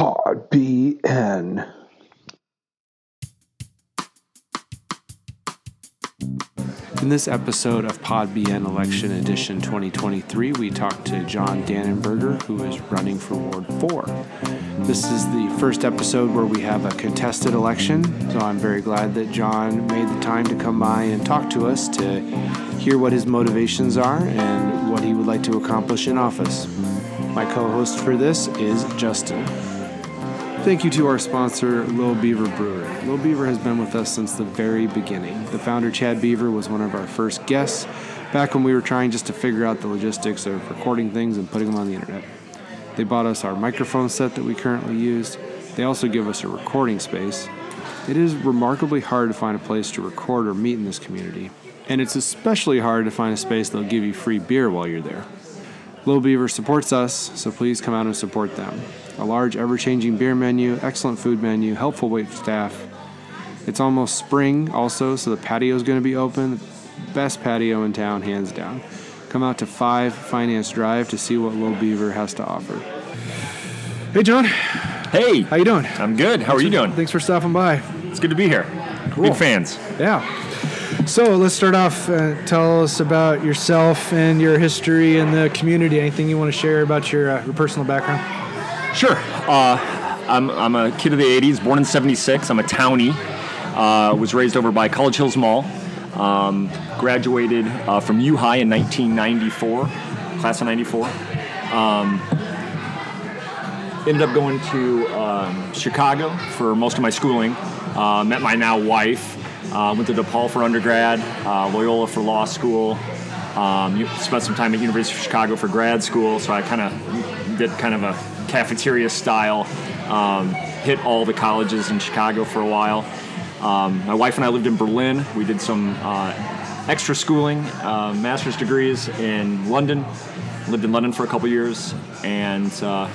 Pod BN. In this episode of Pod BN Election Edition 2023, we talked to John Dannenberger, who is running for Ward 4. This is the first episode where we have a contested election, so I'm very glad that John made the time to come by and talk to us to hear what his motivations are and what he would like to accomplish in office. My co host for this is Justin. Thank you to our sponsor, Little Beaver Brewery. Little Beaver has been with us since the very beginning. The founder, Chad Beaver, was one of our first guests back when we were trying just to figure out the logistics of recording things and putting them on the internet. They bought us our microphone set that we currently use. They also give us a recording space. It is remarkably hard to find a place to record or meet in this community, and it's especially hard to find a space that'll give you free beer while you're there. Little Beaver supports us, so please come out and support them. A large, ever changing beer menu, excellent food menu, helpful wait staff. It's almost spring, also, so the patio is going to be open. Best patio in town, hands down. Come out to 5 Finance Drive to see what Little Beaver has to offer. Hey, John. Hey, How you doing? I'm good. How are you doing? Thanks for stopping by. It's good to be here. Cool. Big fans. Yeah. So let's start off. Uh, tell us about yourself and your history in the community. Anything you want to share about your, uh, your personal background? Sure. Uh, I'm, I'm a kid of the 80s, born in 76. I'm a townie. Uh, was raised over by College Hills Mall. Um, graduated uh, from U High in 1994, class of 94. Um, ended up going to um, Chicago for most of my schooling. Uh, met my now wife. Uh, went to DePaul for undergrad, uh, Loyola for law school. Um, spent some time at University of Chicago for grad school, so I kind of did kind of a cafeteria style. Um, hit all the colleges in Chicago for a while. Um, my wife and I lived in Berlin. We did some uh, extra schooling, uh, master's degrees in London. Lived in London for a couple years and uh,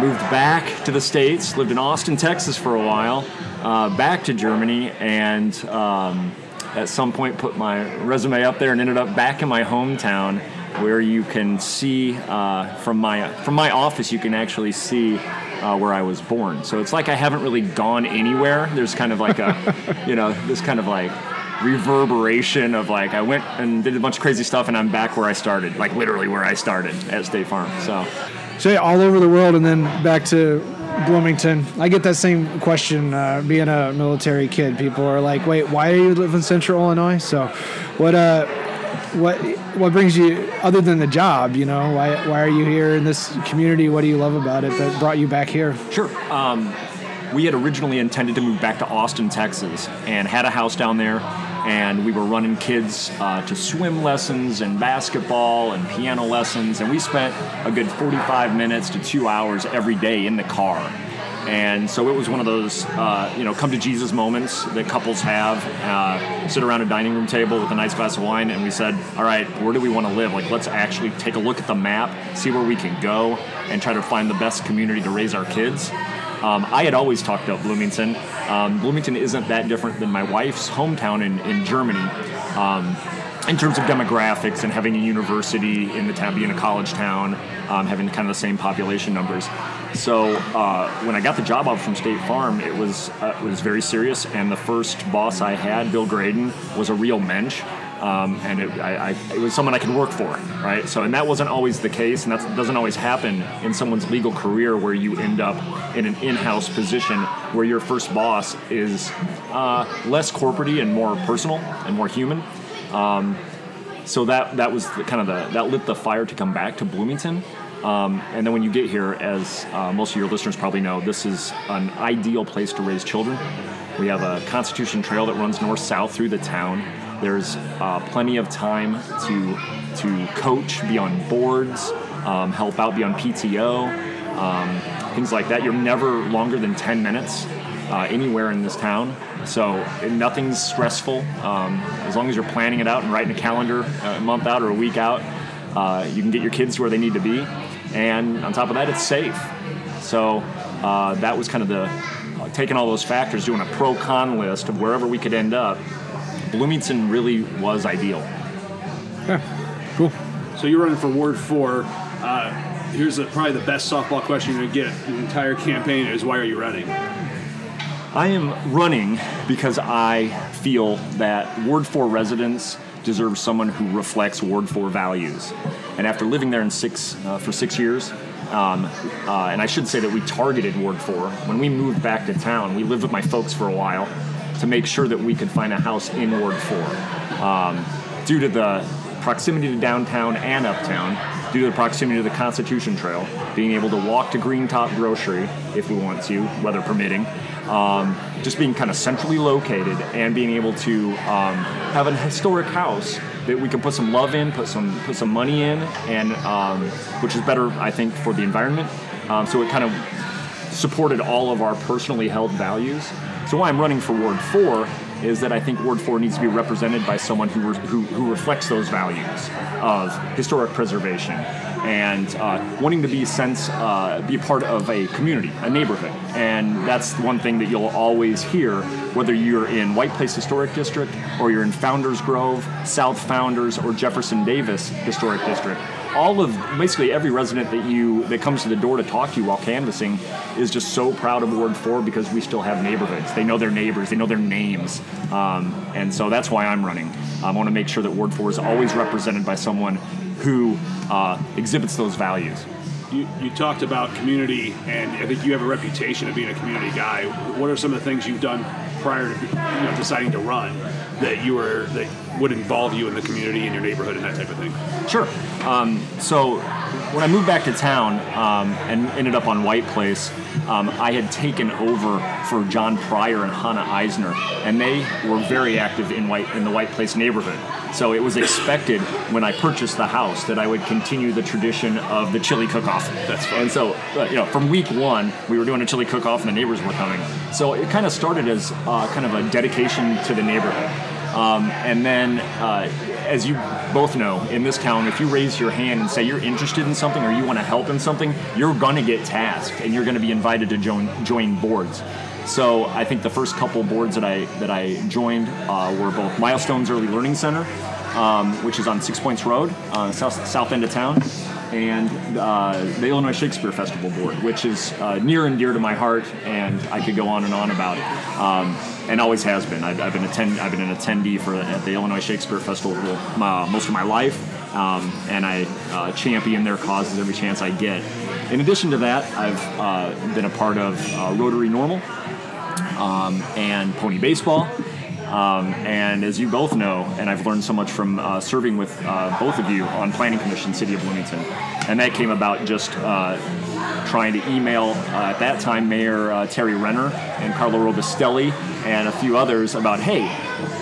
moved back to the states. Lived in Austin, Texas for a while. Uh, back to Germany and um, at some point put my resume up there and ended up back in my hometown where you can see uh, from my from my office you can actually see uh, where I was born. So it's like I haven't really gone anywhere. There's kind of like a you know this kind of like reverberation of like I went and did a bunch of crazy stuff and I'm back where I started, like literally where I started at State Farm. So So yeah, all over the world and then back to Bloomington. I get that same question uh, being a military kid. People are like, "Wait, why do you live in Central Illinois?" So, what uh, what what brings you other than the job? You know, why why are you here in this community? What do you love about it that brought you back here? Sure. Um, we had originally intended to move back to Austin, Texas, and had a house down there. And we were running kids uh, to swim lessons and basketball and piano lessons. And we spent a good 45 minutes to two hours every day in the car. And so it was one of those, uh, you know, come to Jesus moments that couples have. Uh, sit around a dining room table with a nice glass of wine, and we said, "All right, where do we want to live? Like, let's actually take a look at the map, see where we can go, and try to find the best community to raise our kids." Um, I had always talked up Bloomington. Um, Bloomington isn't that different than my wife's hometown in, in Germany. Um, in terms of demographics and having a university in the town, being a college town, um, having kind of the same population numbers. So uh, when I got the job out from State Farm, it was uh, it was very serious. And the first boss I had, Bill Graydon, was a real mensch. Um, and it, I, I, it was someone I could work for, right? So, and that wasn't always the case, and that doesn't always happen in someone's legal career where you end up in an in-house position where your first boss is uh, less corporate and more personal and more human. Um, so that that was kind of the that lit the fire to come back to Bloomington. Um, and then when you get here, as uh, most of your listeners probably know, this is an ideal place to raise children. We have a Constitution Trail that runs north south through the town. There's uh, plenty of time to to coach, be on boards, um, help out, be on PTO, um, things like that. You're never longer than 10 minutes uh, anywhere in this town. So nothing's stressful. Um, as long as you're planning it out and writing a calendar uh, a month out or a week out, uh, you can get your kids to where they need to be. And on top of that, it's safe. So uh, that was kind of the uh, taking all those factors, doing a pro con list of wherever we could end up. Bloomington really was ideal. Yeah, Cool. So you're running for Ward Four. Uh, here's the, probably the best softball question you're gonna get in the entire campaign is why are you running? I am running because I feel that Ward 4 residents deserve someone who reflects Ward 4 values. And after living there in six uh, for six years, um, uh, and I should say that we targeted Ward 4 when we moved back to town. We lived with my folks for a while to make sure that we could find a house in Ward 4. Um, due to the proximity to downtown and uptown, due to the proximity to the Constitution Trail, being able to walk to Green Top Grocery if we want to, weather permitting, um, just being kind of centrally located and being able to um, have an historic house that we can put some love in, put some put some money in, and um, which is better, I think, for the environment. Um, so it kind of supported all of our personally held values. So why I'm running for Ward Four is that I think Ward 4 needs to be represented by someone who, re- who, who reflects those values of historic preservation and uh, wanting to be sense, uh, be a part of a community, a neighborhood. And that's one thing that you'll always hear, whether you're in White Place Historic District or you're in Founders Grove, South Founders, or Jefferson Davis Historic District all of basically every resident that you that comes to the door to talk to you while canvassing is just so proud of Ward Four because we still have neighborhoods. They know their neighbors, they know their names, um, and so that's why I'm running. I want to make sure that Ward Four is always represented by someone who uh, exhibits those values. You, you talked about community, and I think you have a reputation of being a community guy. What are some of the things you've done prior to you know, deciding to run that you were that would involve you in the community and your neighborhood and that type of thing? Sure. Um, so when I moved back to town um, and ended up on White Place, um, I had taken over for John Pryor and Hannah Eisner, and they were very active in White in the White Place neighborhood. So it was expected when I purchased the house that I would continue the tradition of the chili cook-off. That's fun. And so, uh, you know, from week one, we were doing a chili cook-off, and the neighbors were coming. So it kind of started as uh, kind of a dedication to the neighborhood. Um, and then, uh, as you both know, in this town, if you raise your hand and say you're interested in something or you want to help in something, you're going to get tasked and you're going to be invited to join join boards. So I think the first couple boards that I that I joined uh, were both Milestones Early Learning Center, um, which is on Six Points Road, uh, south south end of town, and uh, the Illinois Shakespeare Festival Board, which is uh, near and dear to my heart, and I could go on and on about it, um, and always has been. I've, I've been attend I've been an attendee for at the Illinois Shakespeare Festival my, most of my life, um, and I uh, champion their causes every chance I get. In addition to that, I've uh, been a part of uh, Rotary Normal um, and Pony Baseball. Um, and as you both know, and I've learned so much from uh, serving with uh, both of you on Planning Commission, City of Bloomington, and that came about just uh, trying to email uh, at that time Mayor uh, Tari Renner and Carlo Robustelli and a few others about, hey,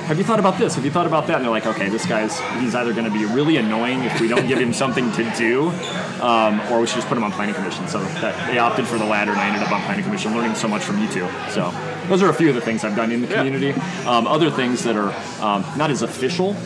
have you thought about this? Have you thought about that? And they're like, okay, this guy's he's either going to be really annoying if we don't give him something to do, um, or we should just put him on planning commission. So that, they opted for the latter, and I ended up on planning commission, learning so much from you two. So those are a few of the things I've done in the community. Um, other things that are um, not as official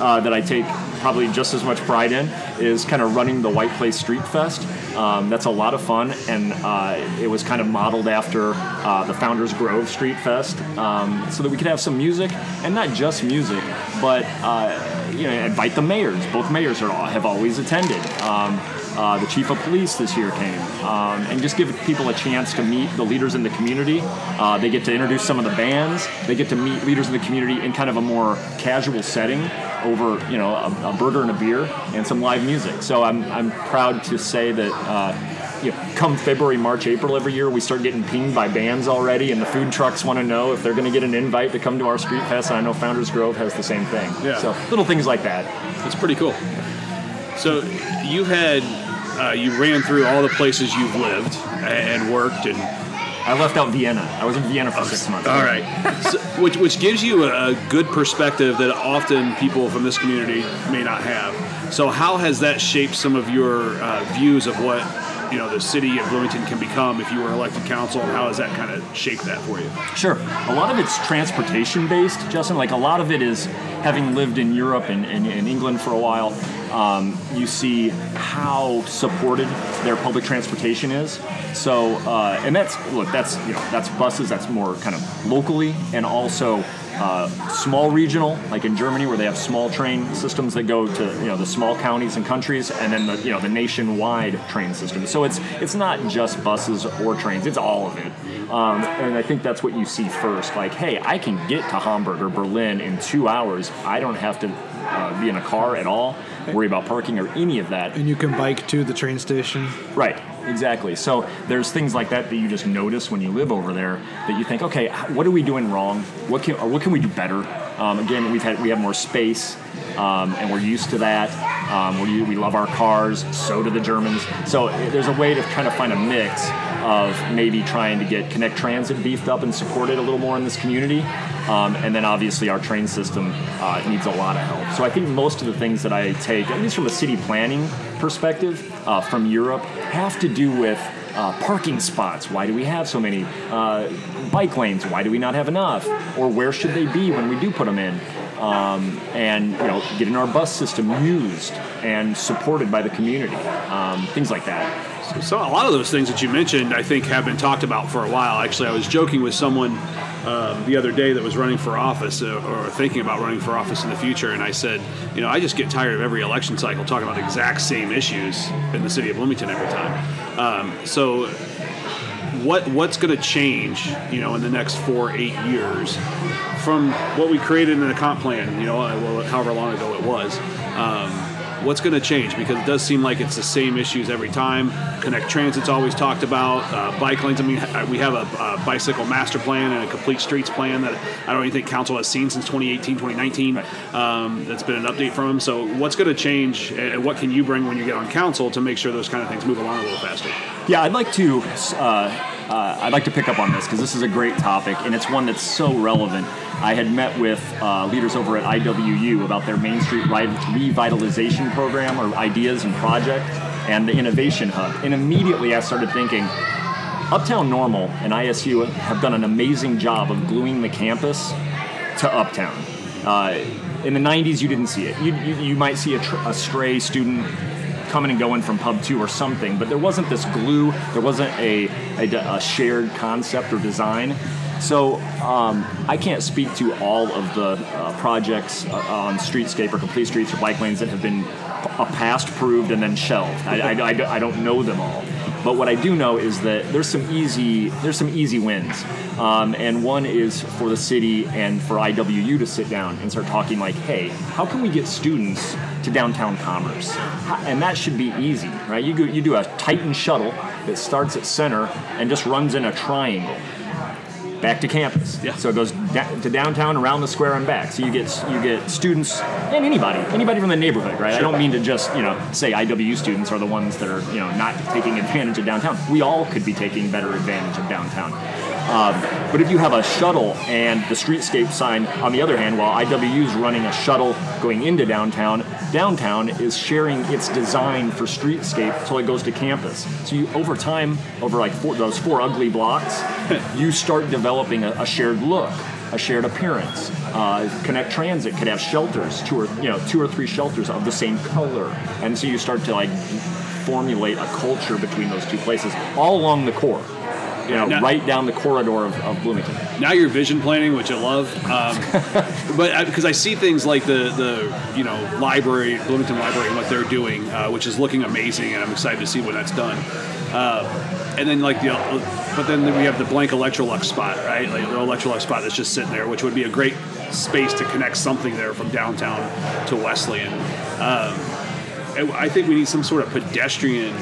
uh, that I take probably just as much pride in is kind of running the White Place Street Fest. Um, that's a lot of fun, and uh, it was kind of modeled after uh, the Founders Grove Street Fest, um, so that we could have some music, and not just music, but uh, you know, invite the mayors. Both mayors are have always attended. Um, uh, the chief of police this year came, um, and just give people a chance to meet the leaders in the community. Uh, they get to introduce some of the bands. They get to meet leaders in the community in kind of a more casual setting over, you know, a, a burger and a beer and some live music. So I'm, I'm proud to say that. Uh, you know, come February, March, April every year, we start getting pinged by bands already, and the food trucks want to know if they're going to get an invite to come to our street fest. And I know Founders Grove has the same thing. Yeah. So little things like that. That's pretty cool. So you had uh, you ran through all the places you've lived and worked and I left out Vienna. I was in Vienna for six months. all right so, which, which gives you a, a good perspective that often people from this community may not have so how has that shaped some of your uh, views of what you know the city of bloomington can become if you were elected council and how has that kind of shaped that for you Sure. A lot of it's transportation based, Justin. Like a lot of it is having lived in Europe and, and England for a while, um, you see how supported their public transportation is. So, uh, and that's look, that's you know, that's buses. That's more kind of locally, and also uh, small regional, like in Germany, where they have small train systems that go to you know the small counties and countries, and then the you know the nationwide train system. So it's it's not just buses or trains; it's all of it. Um, and I think that's what you see first. Like, hey, I can get to Hamburg or Berlin in two hours. I don't have to uh, be in a car at all, worry about parking or any of that. And you can bike to the train station. Right, exactly. So there's things like that that you just notice when you live over there that you think, okay, what are we doing wrong? What can or what can we do better? Um, again, we've had we have more space, um, and we're used to that. Um, we we love our cars. So do the Germans. So there's a way to kind of find a mix of maybe trying to get Connect Transit beefed up and supported a little more in this community. Um, and then obviously our train system uh, needs a lot of help. So I think most of the things that I take, at least from a city planning perspective, uh, from Europe, have to do with uh, parking spots. Why do we have so many? Uh, bike lanes. Why do we not have enough? Or where should they be when we do put them in? Um, and you know, getting our bus system used and supported by the community. Um, things like that. So a lot of those things that you mentioned, I think, have been talked about for a while. Actually, I was joking with someone um, the other day that was running for office uh, or thinking about running for office in the future, and I said, you know, I just get tired of every election cycle talking about the exact same issues in the city of Bloomington every time. Um, so, what what's going to change, you know, in the next four eight years from what we created in the comp plan, you know, uh, however long ago it was. Um, what's going to change because it does seem like it's the same issues every time. Connect Transit's always talked about. Uh, bike lanes. I mean, we have a, a, bicycle master plan and a complete streets plan that I don't even think council has seen since 2018, 2019. Um, that's been an update from them. So, what's going to change, and what can you bring when you get on council to make sure those kind of things move along a little faster? Yeah, I'd like to. Uh, uh, I'd like to pick up on this because this is a great topic and it's one that's so relevant. I had met with uh, leaders over at IWU about their Main Street revitalization program or ideas and project and the Innovation Hub. And immediately I started thinking, Uptown Normal and ISU have done an amazing job of gluing the campus to Uptown. Uh, in the 90s, you didn't see it. You, you, you might see a, tr- a stray student coming and going from pub two or something, but there wasn't this glue, there wasn't a, a, a shared concept or design. So um, I can't speak to all of the uh, projects uh, on Streetscape or Complete Streets or bike lanes that have been a past proved and then shelved. I, I, I, I don't know them all. But what I do know is that there's some easy there's some easy wins, um, and one is for the city and for IWU to sit down and start talking like, hey, how can we get students to downtown commerce? And that should be easy, right? You go, you do a Titan shuttle that starts at center and just runs in a triangle back to campus. Yeah. So it goes da- to downtown, around the square, and back. So you get you get students and anybody, anybody from the neighborhood, right? Sure. I don't mean to just you know say IWU students are the ones that are you know not taking advantage of downtown. We all could be taking better advantage of downtown. Um, but if you have a shuttle and the streetscape sign, on the other hand, while IWU is running a shuttle going into downtown, downtown is sharing its design for streetscape until it goes to campus. So you, over time, over like four, those four ugly blocks, you start developing a, a shared look, a shared appearance. Uh, Connect Transit could have shelters, two or you know two or three shelters of the same color, and so you start to like formulate a culture between those two places all along the core you know, now, right down the corridor of, of, Bloomington. Now you're vision planning, which I love, um, but because I, I, see things like the the you know library, Bloomington Library, and what they're doing, uh, which is looking amazing, and I'm excited to see when that's done. Uh, and then like the, but then we have the blank Electrolux spot, right? Like the Electrolux spot that's just sitting there, which would be a great space to connect something there from downtown to Wesleyan. Um, I think we need some sort of pedestrian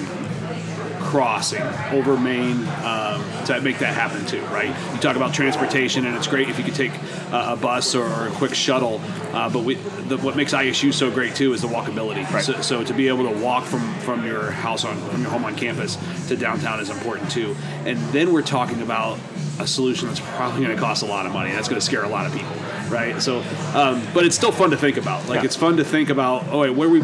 crossing over Main um, to make that happen too, right? You talk about transportation, and it's great if you could take a bus or, or, a quick shuttle. Uh, but we, the, what makes ISU so great too is the walkability. Right. So, so, to be able to walk from from your house on from your home on campus to downtown is important too. And then we're talking about a solution that's probably going to cost a lot of money. That's going to scare a lot of people, right? So, um, but it's still fun to think about. Like Yeah. it's fun to think about. Oh wait, where we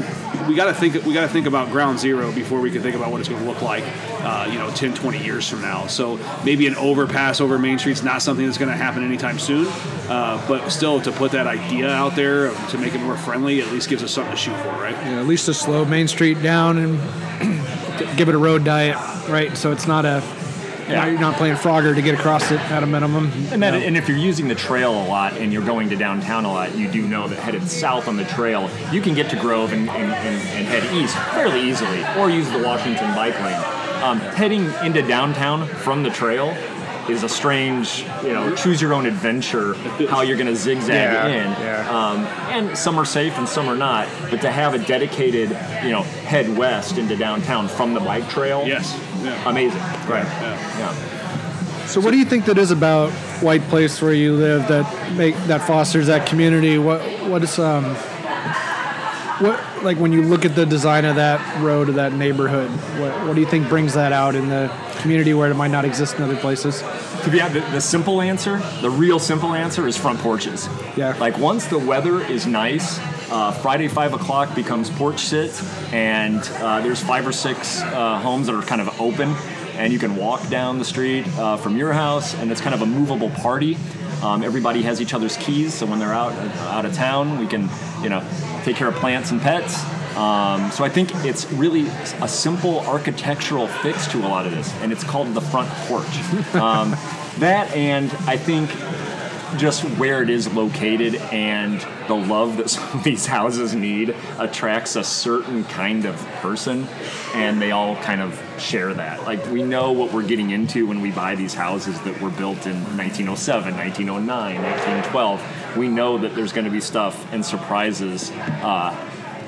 we got to think we got to think about ground zero before we can think about what it's going to look like, uh, you know, 10, 20 years from now. So maybe an overpass over Main Street's not something that's going to happen anytime soon, uh, but still to put that idea out there of- to make it more friendly at least gives us something to shoot for, right? Yeah, at least to slow Main Street down and give it a road diet, right? So it's not a Yeah. you're not playing Frogger to get across it at a minimum. And, that, and if you're using the trail a lot and you're going to downtown a lot, you do know that headed south on the trail, you can get to Grove and, and, and, and head east fairly easily, or use the Washington bike lane. Um, heading into downtown from the trail is a strange, you know, choose your own adventure how you're going to zigzag Yeah, in. yeah. Um, and some are safe and some are not. But to have a dedicated, you know, head west into downtown from the bike trail, Yes. Yeah. amazing. Right. Yeah. Yeah. So what do you think that is about White Place where you live that make that fosters that community? What what is um what like when you look at the design of that road of that neighborhood, what what do you think brings that out in the community where it might not exist in other places? To be the, the simple answer, the real simple answer is front porches. Yeah. Like once the weather is nice, uh, Friday five o'clock becomes porch sit, and uh, there's five or six uh, homes that are kind of open, and you can walk down the street uh, from your house, and it's kind of a movable party. Um, everybody has each other's keys, so when they're out out of town, we can, you know, take care of plants and pets. Um, so I think it's really a simple architectural fix to a lot of this, and it's called the front porch. Um, that and I think just where it is located and the love that some of these houses need attracts a certain kind of person and they all kind of share that. Like we know what we're getting into when we buy these houses that were built in 1907 1909 1912 we know that there's going to be stuff and surprises uh,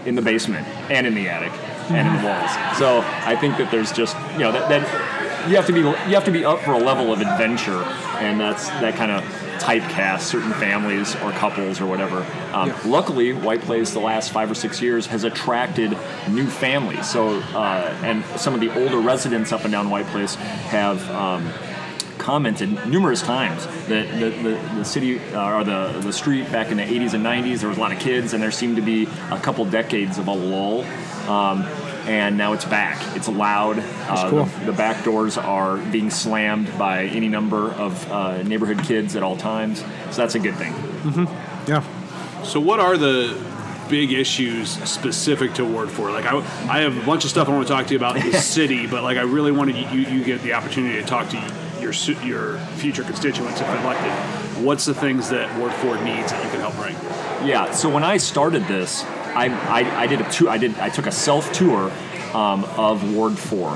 in the basement and in the attic and in the walls. So i think that there's just you know that, that you have to be you have to be up for a level of adventure, and that's that kind of typecast certain families or couples or whatever. Um, Luckily, White Place the last five or six years has attracted new families. So uh, and some of the older residents up and down White Place have. Um, commented numerous times that the, the, the city uh, or the, the street back in the 80s and 90s there was a lot of kids and there seemed to be a couple decades of a lull um, and now it's back it's loud uh, cool. the, the back doors are being slammed by any number of uh, neighborhood kids at all times so that's a good thing Yeah. So, what are the big issues specific to Ward Four? Like, I, I have a bunch of stuff I want to talk to you about the city, but like, I really wanted you, you get the opportunity to talk to your your future constituents if elected. What's the things that Ward Four needs that you can help bring? Yeah. So when I started this, I, I, I did a tour. I did. I took a self tour um, of Ward Four,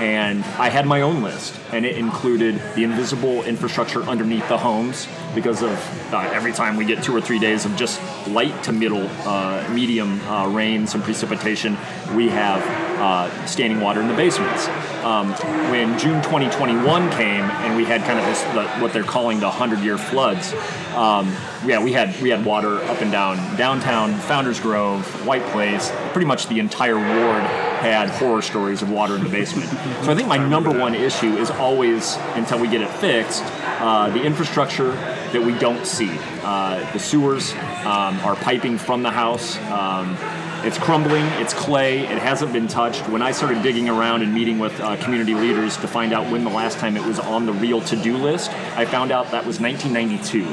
and I had my own list, and it included the invisible infrastructure underneath the homes because of uh, every time we get two or three days of just light to middle, uh, medium uh, rain, some precipitation, we have uh, standing water in the basements. Um, when June 2021 came and we had kind of this the, what they're calling the 100-year floods, um, yeah, we had we had water up and down downtown, Founders Grove, White Place, pretty much the entire ward had horror stories of water in the basement. So I think my number one issue is always until we get it fixed, uh, the infrastructure that we don't see. Uh, the sewers um, are piping from the house. Um, it's crumbling, it's clay, it hasn't been touched. When I started digging around and meeting with uh, community leaders to find out when the last time it was on the real to do list, I found out that was 1992.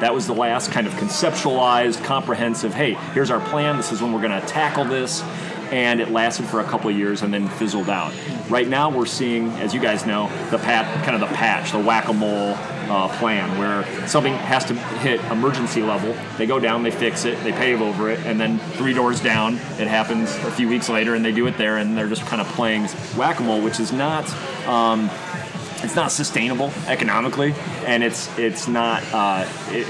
That was the last kind of conceptualized, comprehensive, hey, here's our plan, this is when we're going to tackle this. And it lasted for a couple years and then fizzled out. Right now, we're seeing, as you guys know, the pat, kind of the patch, the whack-a-mole uh, plan, where something has to hit emergency level. They go down, they fix it, they pave over it, and then three doors down, it happens a few weeks later, and they do it there, and they're just kind of playing whack-a-mole, which is not. Um, it's not sustainable economically, and it's it's not. Uh, it,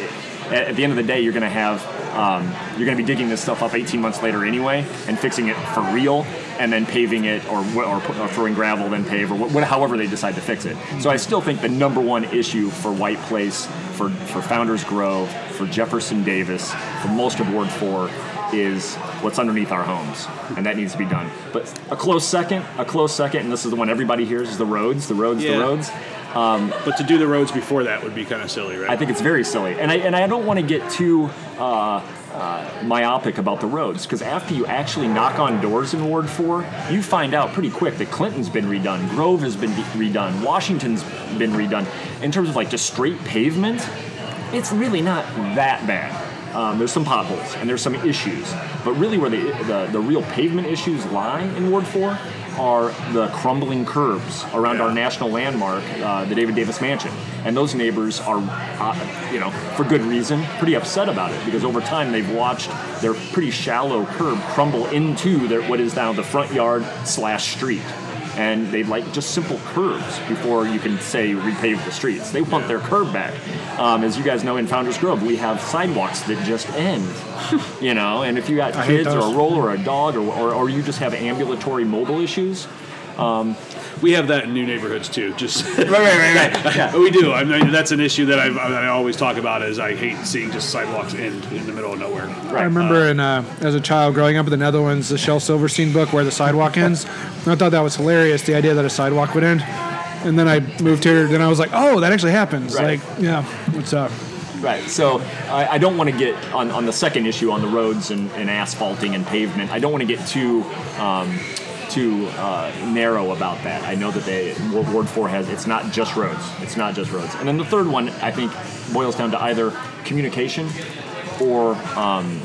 at at the end of the day, you're going to have um, you're going to be digging this stuff up 18 months later anyway, and fixing it for real, and then paving it or or, or throwing gravel, then pave, or wh- however they decide to fix it. So I still think the number one issue for White Place, for for Founders Grove, for Jefferson Davis, for most of Ward Four, is what's underneath our homes, and that needs to be done. But a close second, a close second, and this is the one everybody hears is the roads, the roads, Yeah. the roads. But to do the roads before that would be kind of silly, right? I think it's very silly, and I and I don't want to get too uh, uh, myopic about the roads because after you actually knock on doors in Ward Four, you find out pretty quick that Clinton's been redone, Grove has been de- redone, Washington's been redone. In terms of like just straight pavement, it's really not that bad. Um, there's some potholes and there's some issues, but really where the, the the real pavement issues lie in Ward Four are the crumbling curbs around our national landmark, uh, the David Davis Mansion. And those neighbors are, uh, you know, for good reason, pretty upset about it because over time they've watched their pretty shallow curb crumble into their, what is now the front yard slash street. And they'd like just simple curbs before you can say repave the streets. They want their curb back. Um, as you guys know, in Founders Grove, we have sidewalks that just end. you know, and if you got kids or a roller or a dog or, or, or you just have ambulatory mobile issues, we have that in new neighborhoods too. Just right, right, right, right. Yeah. we do. I mean, that's an issue that, I've, I always talk about. Is I hate seeing just sidewalks end in the middle of nowhere. I remember in uh, as a child growing up in the Netherlands, the Shel Silverstein book where the sidewalk ends. I thought that was hilarious, the idea that a sidewalk would end. And then I moved here, then I was like, oh, that actually happens. Right. Like, yeah, what's up? Right. So I, I don't want to get on, on the second issue on the roads and, and asphalting and pavement. I don't want to get too um, too uh, narrow about that. I know that they Ward Four has it's not just roads. It's not just roads. And then the third one I think boils down to either communication or um,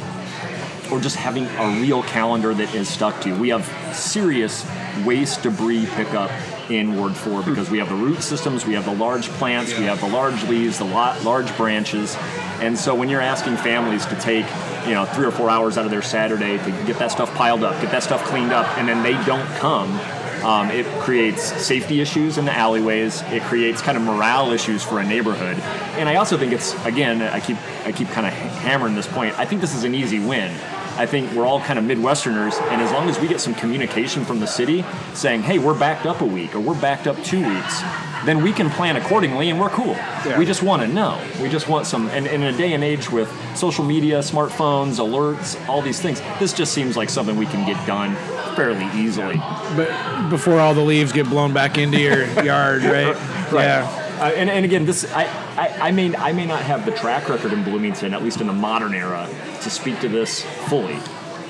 or just having a real calendar that is stuck to. You. We have serious waste debris pickup in Ward 4 because we have the root systems, we have the large plants, we have the large leaves, the lot, large branches. And so when you're asking families to take, you know, three or four hours out of their Saturday to get that stuff piled up, get that stuff cleaned up, and then they don't come, um, it creates safety issues in the alleyways. It creates kind of morale issues for a neighborhood. And I also think it's again, I keep I keep kind of hammering this point. I think this is an easy win. I think we're all kind of Midwesterners, and as long as we get some communication from the city saying, "Hey, we're backed up a week," or "We're backed up two weeks," then we can plan accordingly, and we're cool. We just want to know. We just want some. And, and in a day and age with social media, smartphones, alerts, all these things, this just seems like something we can get done fairly easily. But before all the leaves get blown back into your yard, right? Yeah. Uh, and, and again, this I, I, I may I may not have the track record in Bloomington, at least in the modern era, to speak to this fully.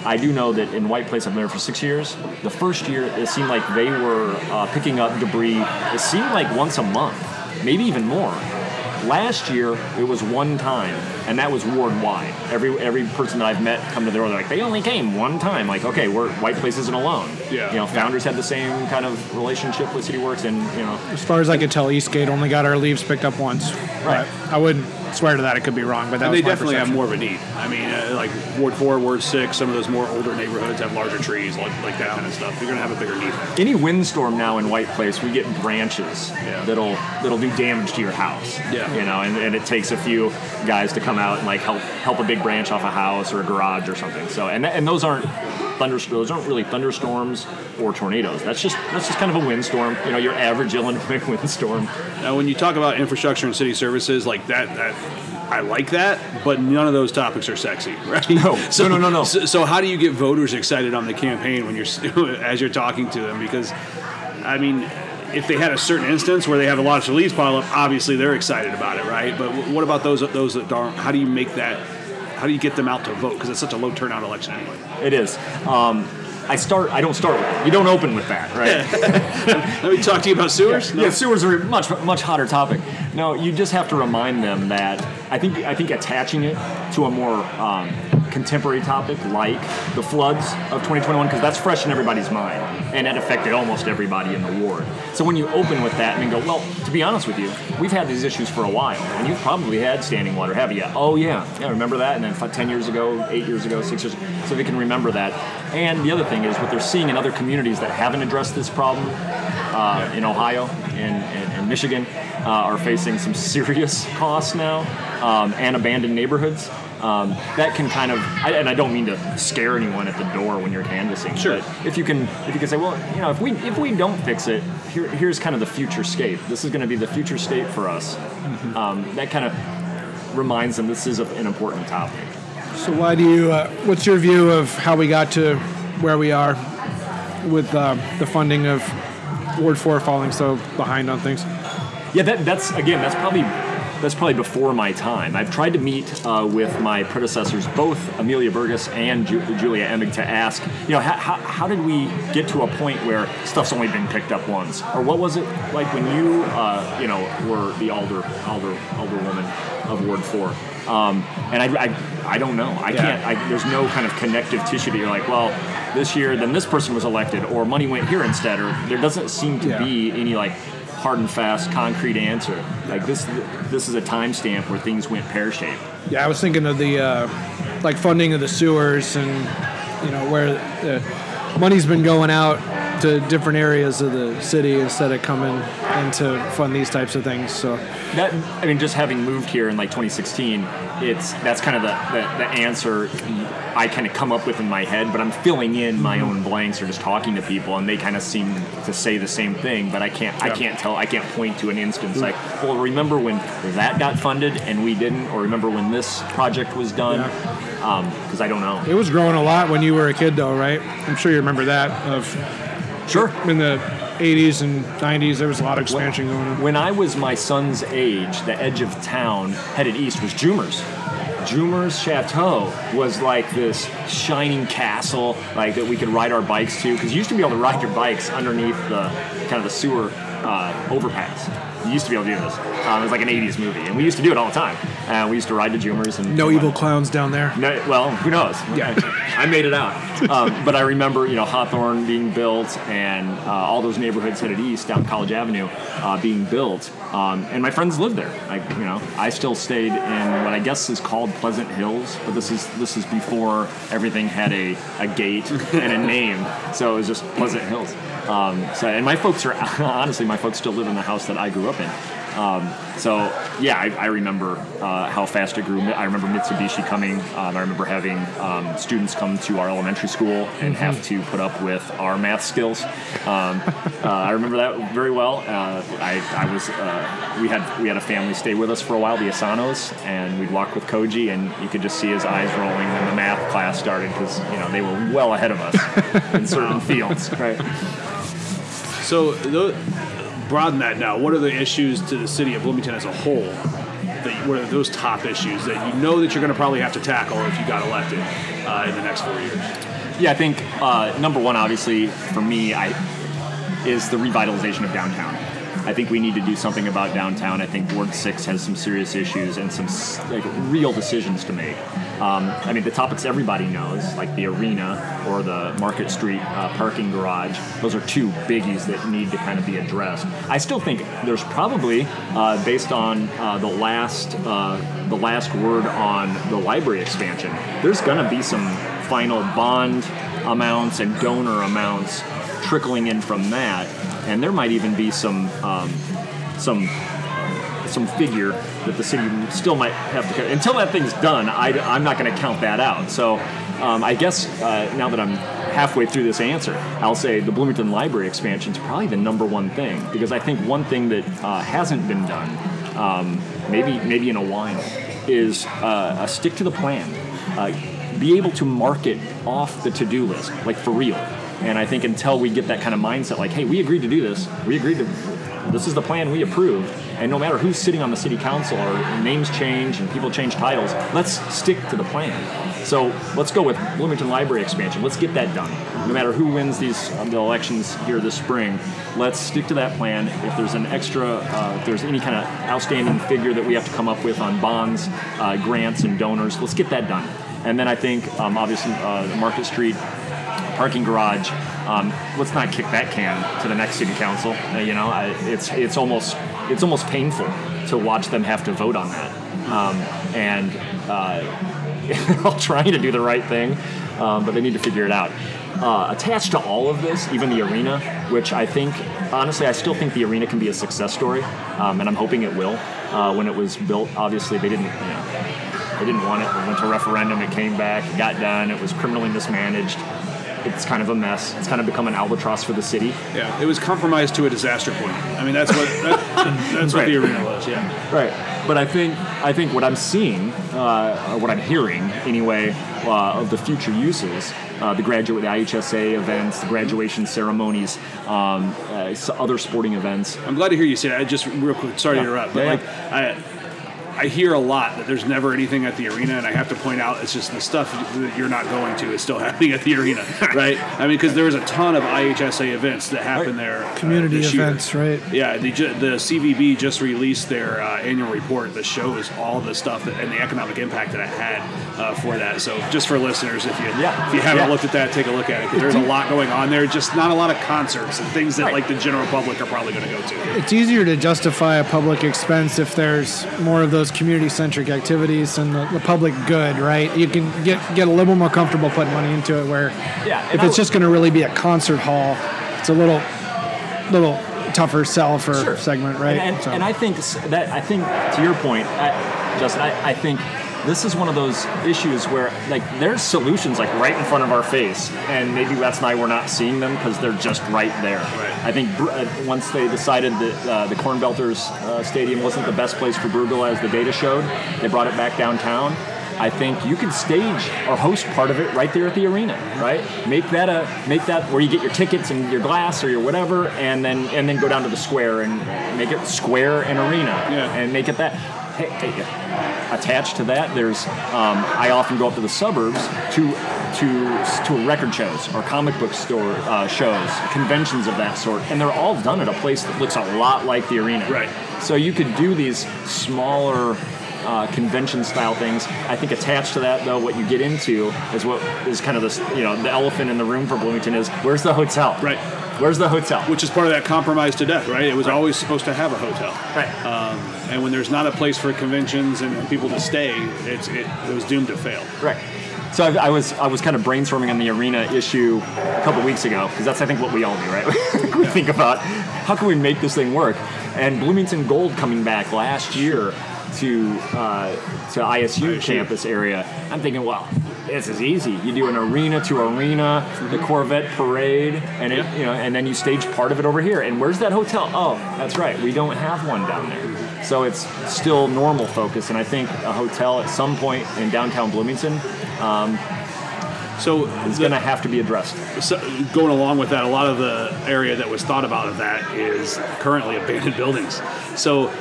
I do know that in White Place, I've been there for six years. The first year, it seemed like they were uh, picking up debris. It seemed like once a month, maybe even more. Last year, it was one time, and that was ward wide. Every every person that I've met come to the door, they're like, they only came one time. Like, okay, we're White Place isn't alone. Yeah. You know, founders had the same kind of relationship with CityWorks, and you know, As far as I could tell, Eastgate only got our leaves picked up once. Right. But I wouldn't swear to that. It could be wrong, but that And was they my definitely have more of a need. I mean, uh, like Ward Four, Ward Six, some of those more older neighborhoods have larger trees, like, like that kind of stuff. You're gonna have a bigger need. any windstorm now in White Place, we get branches Yeah. that'll that'll do damage to your house. Yeah. you know, and, and it takes a few guys to come out and like help help a big branch off a house or a garage or something. So and and those aren't thunderstorms. Those aren't really thunderstorms or tornadoes. That's just that's just kind of a windstorm. You know, your average Illinois windstorm. Now, when you talk about infrastructure and city services, like that, that I like that, but none of those topics are sexy, right? No. so, No, no, no. So, so how do you get voters excited on the campaign when you're as you're talking to them? Because, I mean, if they had a certain instance where they have a lot of leaves pile up, obviously they're excited about it, right? But what about those those that aren't? How do you make that? How do you get them out to vote? Because it's such a low turnout election anyway. It is. Um, I start. I don't start with it. You don't open with that, right? Let me talk to you about sewers. Yeah, sewers are a much much hotter topic. No, you just have to remind them that I think I think attaching it to a more um, contemporary topic like the floods of 2021 because that's fresh in everybody's mind and it affected almost everybody in the ward. So when you open with that and then go, well, to be honest with you, we've had these issues for a while and you've probably had standing water, have you? Oh yeah, yeah, remember that? And then fi- 10 years ago, eight years ago, six years, ago, so they can remember that. And the other thing is what they're seeing in other communities that haven't addressed this problem uh, in Ohio and, and, and Michigan uh, are facing some serious costs now um, and abandoned neighborhoods. Um, that can kind of, I, and I don't mean to scare anyone at the door when you're canvassing. Sure. But if you can, if you can say, well, you know, if we if we don't fix it, here, here's kind of the future scape. This is going to be the future state for us. Um, that kind of reminds them this is a, an important topic. So why do you? Uh, what's your view of how we got to where we are with uh, the funding of Ward Four falling so behind on things? Yeah, that, that's again, that's probably that's probably before my time. I've tried to meet uh, with my predecessors, both Amelia Buragas and Ju- Julia Emig, to ask, you know, how, how, did we get to a point where stuff's only been picked up once, or what was it like when you, uh, you know, were the alder, alder, alderwoman of Ward Four? Um, and I, I, I don't know. I can't. I, there's no kind of connective tissue that you're like, well, this year then this person was elected, or money went here instead, or there doesn't seem to Yeah. be any like hard and fast concrete answer. Like this, this is a timestamp where things went pear shaped. Yeah, I was thinking of the uh, like funding of the sewers and you know where the money's been going out to different areas of the city instead of coming in to fund these types of things. So That I mean, just having moved here in like 2016, it's that's kind of the, the, the answer I kind of come up with in my head. But I'm filling in my own mm-hmm. blanks or just talking to people, and they kind of seem to say the same thing. But I can't I can't tell I can't point to an instance like, well, remember when that got funded and we didn't, or remember when this project was done? Because um, I don't know. it was growing a lot when you were a kid, though, right? I'm sure you remember that. Of Sure. in the 80s and 90s, there was a lot of expansion going on. When I was my son's age, the edge of town headed east was Jumers. Jumers Chateau was like this shining castle, like that we could ride our bikes to. Because you used to be able to ride your bikes underneath the kind of the sewer uh, overpass. You used to be able to do this. Um, it was like an '80s movie, and we used to do it all the time. Uh, we used to ride to Jumers and No and evil clowns down there. No, well, who knows? Yeah. I made it out. Um, but I remember, you know, Hawthorne being built and uh, all those neighborhoods headed east down College Avenue uh, being built. Um, and my friends lived there. Like, you know, I still stayed in what I guess is called Pleasant Hills, but this is this is before everything had a, a gate and a name. So it was just Pleasant Hills. Um, so, and my folks are honestly, my folks still live in the house that I grew up in. Um, so yeah, I, I remember uh, how fast it grew. I remember Mitsubishi coming. Um, I remember having um, students come to our elementary school and have to put up with our math skills. Um, uh, I remember that very well. Uh, I, I was uh, we had we had a family stay with us for a while, the Asanos, and we'd walk with Koji, and you could just see his eyes rolling when the math class started because you know they were well ahead of us in certain fields. Right. So, broaden that now. What are the issues to the city of Bloomington as a whole? That what are those top issues that you know that you're going to probably have to tackle if you got elected uh, in the next four years? Yeah, I think uh, number one, obviously, for me, I is the revitalization of downtown. I think we need to do something about downtown. I think Ward Six has some serious issues and some like real decisions to make. Um, I mean, the topics everybody knows, like the arena or the Market Street uh, parking garage. Those are two biggies that need to kind of be addressed. I still think there's probably, uh, based on uh, the last uh, the last word on the library expansion, there's going to be some final bond amounts and donor amounts trickling in from that, and there might even be some um, some some figure that the city still might have to. Cut. Until that thing's done, I, am not going to count that out. So um, I guess uh, now that I'm halfway through this answer, I'll say the Bloomington Library expansion is probably the number one thing because I think one thing that uh, hasn't been done, um, maybe maybe in a while, is uh, a stick to the plan. Uh, be able to market off the to-do list, like for real. And I think until we get that kind of mindset, like, hey, we agreed to do this, we agreed to, this is the plan we approved, and no matter who's sitting on the city council or names change and people change titles, let's stick to the plan. So let's go with Bloomington Library expansion. Let's get that done. No matter who wins these um, the elections here this spring, let's stick to that plan. If there's an extra, uh, if there's any kind of outstanding figure that we have to come up with on bonds, uh, grants, and donors, let's get that done. And then I think, um, obviously, uh, Market Street parking garage. Um, let's not kick that can to the next city council. Uh, you know, I, it's it's almost it's almost painful to watch them have to vote on that. Um, and uh, all trying to do the right thing, um, but they need to figure it out. Uh, attached to all of this, even the arena, which I think, honestly, I still think the arena can be a success story, um, and I'm hoping it will. Uh, when it was built, obviously they didn't, you know, they didn't want it. It went to referendum. It came back. It got done. It was criminally mismanaged. It's kind of a mess. It's kind of become an albatross for the city. Yeah, it was compromised to a disaster point. I mean, that's what that, that's what Right. the arena was. Yeah. Right. But I think I think what I'm seeing, uh, or what I'm hearing anyway, uh, of the future uses, uh, the graduate, the IHSA events, the graduation ceremonies, um, uh, other sporting events. I'm glad to hear you say that. I just real quick, sorry Yeah. to interrupt, but Yeah, like I. I hear a lot that there's never anything at the arena, and I have to point out it's just the stuff that you're not going to is still happening at the arena, right? I mean, because there's a ton of IHSA events that happen there. uh, Community year. events, right? Yeah, the, the CVB just released their uh, annual report that shows all the stuff that, and the economic impact that it had uh, for that. So, just for listeners, if you Yeah. if you haven't Yeah. looked at that, take a look at it because there's a lot going on there. Just not a lot of concerts and things that Right. like the general public are probably going to go to. It's easier to justify a public expense if there's more of those community-centric activities and the, the public good, right? You can get get a little more comfortable putting money into it. Where Yeah, if it's w- just going to really be a concert hall, it's a little little tougher sell for Sure. segment, right? And, and, So- and I think that I think to your point, I, Justin, I, I think this is one of those issues where like there's solutions like right in front of our face, and maybe that's why we're not seeing them because they're just right there. Right. I think Br- uh, once they decided that uh, the Corn Belters uh, Stadium wasn't the best place for Brugel as the data showed, they brought it back downtown. I think you could stage or host part of it right there at the arena, right? Make that a make that where you get your tickets and your glass or your whatever, and then and then go down to the square and make it square and arena, Yeah. and make it that. Hey, hey, attached to that, there's um, I often go up to the suburbs to to to record shows or comic book store uh, shows, conventions of that sort, and they're all done at a place that looks a lot like the arena. Right. So you could do these smaller uh, convention style things. I think attached to that, though, what you get into is what is kind of this, you know, the elephant in the room for Bloomington is where's the hotel? Right. Where's the hotel? Which is part of that compromise to death, right? It was always supposed to have a hotel. Right. Um, and when there's not a place for conventions and people to stay, it's, it, it was doomed to fail. Right. So I, I was I was kind of brainstorming on the arena issue a couple weeks ago because that's I think what we all do, right? we think about how can we make this thing work. And Bloomington Gold coming back last year to uh, to ISU, ISU. campus area. I'm thinking, well, this is easy. You do an arena to arena, the mhm. Corvette parade, and it, Yeah. you know, and then you stage part of it over here. And where's that hotel? Oh, that's right, we don't have one down there. Mhm. So it's still normal focus, and I think a hotel at some point in downtown Bloomington um, So it's going to have to be addressed. so going along with that, a lot of the area that was thought about of that is currently abandoned buildings. So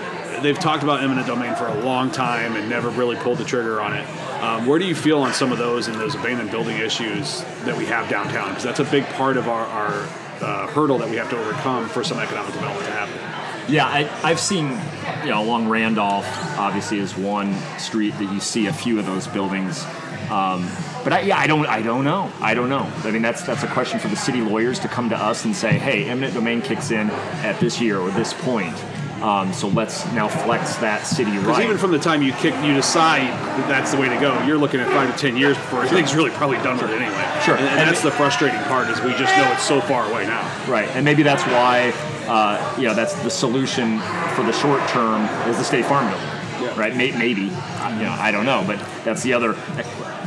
they've talked about eminent domain for a long time and never really pulled the trigger on it. Um, where do you feel on some of those and those abandoned building issues that we have downtown? Because that's a big part of our, our uh, hurdle that we have to overcome for some economic development to happen. Yeah, I, I've seen, you know, along Randolph, obviously, is one street that you see a few of those buildings. Um, but I, yeah, I don't, I don't know. I don't know. I mean, that's that's a question for the city lawyers to come to us and say, hey, eminent domain kicks in at this year or this point. Um, so let's now flex that city Because right. even from the time you kick, you decide that that's the way to go. You're looking at five to ten years before everything's really probably done with it anyway. Sure. and, and And that's it- the frustrating part is we just know it's so far away now. Right, and maybe that's why, uh, you know, that's the solution for the short term is the State Farm Building. Yeah. Right, May- maybe, Uh, you know, I don't know, but that's the other.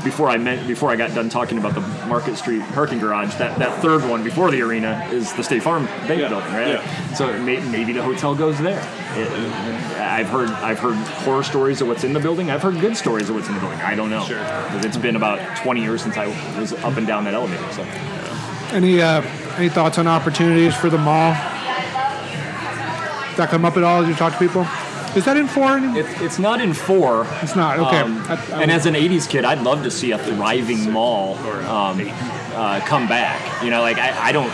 Before I meant, before I got done talking about the Market Street parking garage, that, that third one before the arena is the State Farm Bank Yeah, Building, right? yeah. So may, maybe the hotel goes there. It- I've heard I've heard horror stories of what's in the building. I've heard good stories of what's in the building. I don't know Sure. it's been about 20 years since I was up and down that elevator. So. Any uh, any thoughts on opportunities for the mall? Does that come up at all as you talk to people? Is that in four? anymore? It, it's not in four. It's not, okay. Um, I- I and as an '80s kid, I'd love to see a thriving mall um, uh, come back. You know, like I, I don't.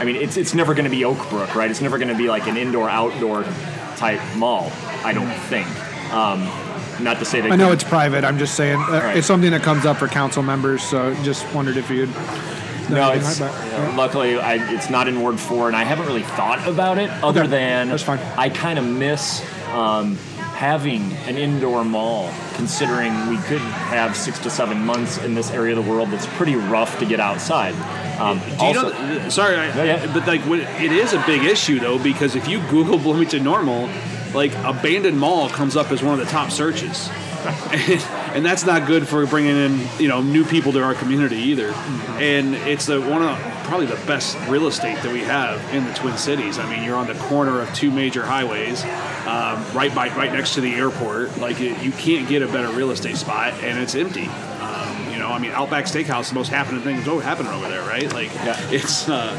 I mean, it's it's never going to be Oakbrook, right? It's never going to be like an indoor-outdoor type mall. I don't think. Um, not to say that. I know it's private. I'm just saying uh, Right. it's something that comes up for council members. So just wondered if you'd. No, anything it's like that. luckily I, it's not in Ward Four, and I haven't really thought about it other Okay, than that's fine. I kind of miss um, having an indoor mall, considering we could have six to seven months in this area of the world that's pretty rough to get outside. Um, Do you also, know? That, sorry, I, Yeah, yeah. but like when, it is a big issue though because if you Google Bloomington Normal, like abandoned mall comes up as one of the top searches, and, and that's not good for bringing in you know new people to our community either. And it's the one of probably the best real estate that we have in the Twin Cities. I mean, you're on the corner of two major highways, um, right by right next to the airport. Like it, you can't get a better real estate spot, and it's empty. Um, you know, I mean, Outback Steakhouse, the most happening thing that's always happening over there, right? Like, Yeah. it's uh,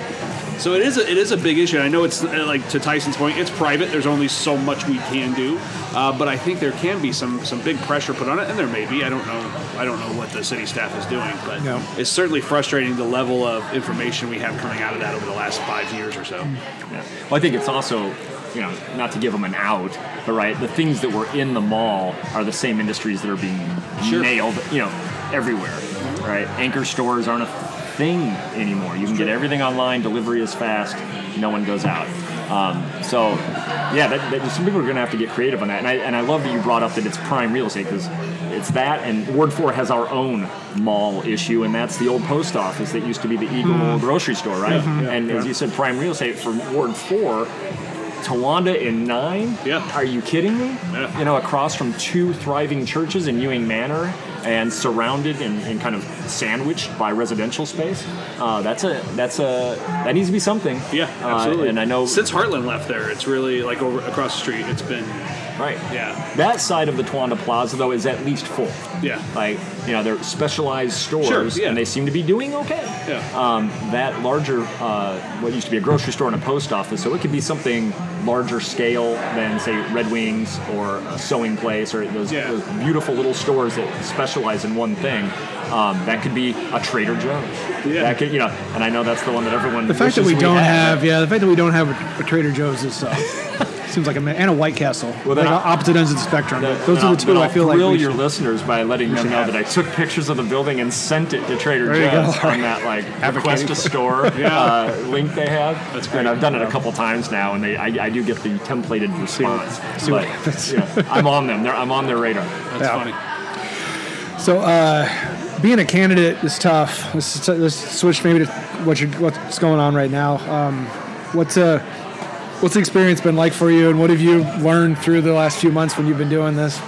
so it is. A, it is a big issue. I know it's uh, like to Tyson's point, it's private. There's only so much we can do, uh, but I think there can be some some big pressure put on it, and there may be. I don't know. I don't know what the city staff is doing, but No. it's certainly frustrating the level of information we have coming out of that over the last five years or so. Yeah. Well, I think it's also, you know, not to give them an out, but right, the things that were in the mall are the same industries that are being Sure. nailed, you know, everywhere, right? Anchor stores aren't a thing anymore. You can get everything online, delivery is fast, no one goes out. Um, so, yeah, that, that, some people are going to have to get creative on that. And I, and I love that you brought up that it's prime real estate because it's that, and Ward 4 has our own mall issue, and that's the old post office that used to be the Eagle grocery store, right? and as you said, prime real estate for Ward 4, Towanda in nine? Yeah. Are you kidding me? Yeah. You know, across from two thriving churches in Ewing Manor and surrounded and, and kind of sandwiched by residential space. Uh, that's a that's a that needs to be something. Yeah, Uh, absolutely. and I know since Heartland left there, it's really like over across the street. It's been right. yeah, That side of the Towanda Plaza though is at least full. yeah, Like you know, they're specialized stores, Sure, yeah. and they seem to be doing okay. yeah. um, that larger, uh, what used to be a grocery store and a post office, so it could be something larger scale than, say, Red Wings or a sewing place or those, Yeah. those beautiful little stores that specialize in one thing. Um, that could be a Trader Joe's. Yeah. That could, you know, and I know that's the one that everyone. The fact that wishes we don't had. have, yeah, the fact that we don't have a, a Trader Joe's is uh, seems like a ma- and a White Castle. Well, like then I- opposite ends of the spectrum. That- Those are the two then I I'll feel like thrill your should- listeners by letting them know have. that I took pictures of the building and sent it to Trader Joe's on that like Advocating request a for- store uh, link they have. That's great. And I've done it a couple times now, and they I, I do get the templated response. see what But, happens. you know, I'm on them. They're, I'm on their radar. That's Yeah. funny. So, uh, being a candidate is tough. Let's, let's switch maybe to what you're, what's going on right now. Um, what's uh, what's the experience been like for you, and what have you learned through the last few months when you've been doing this?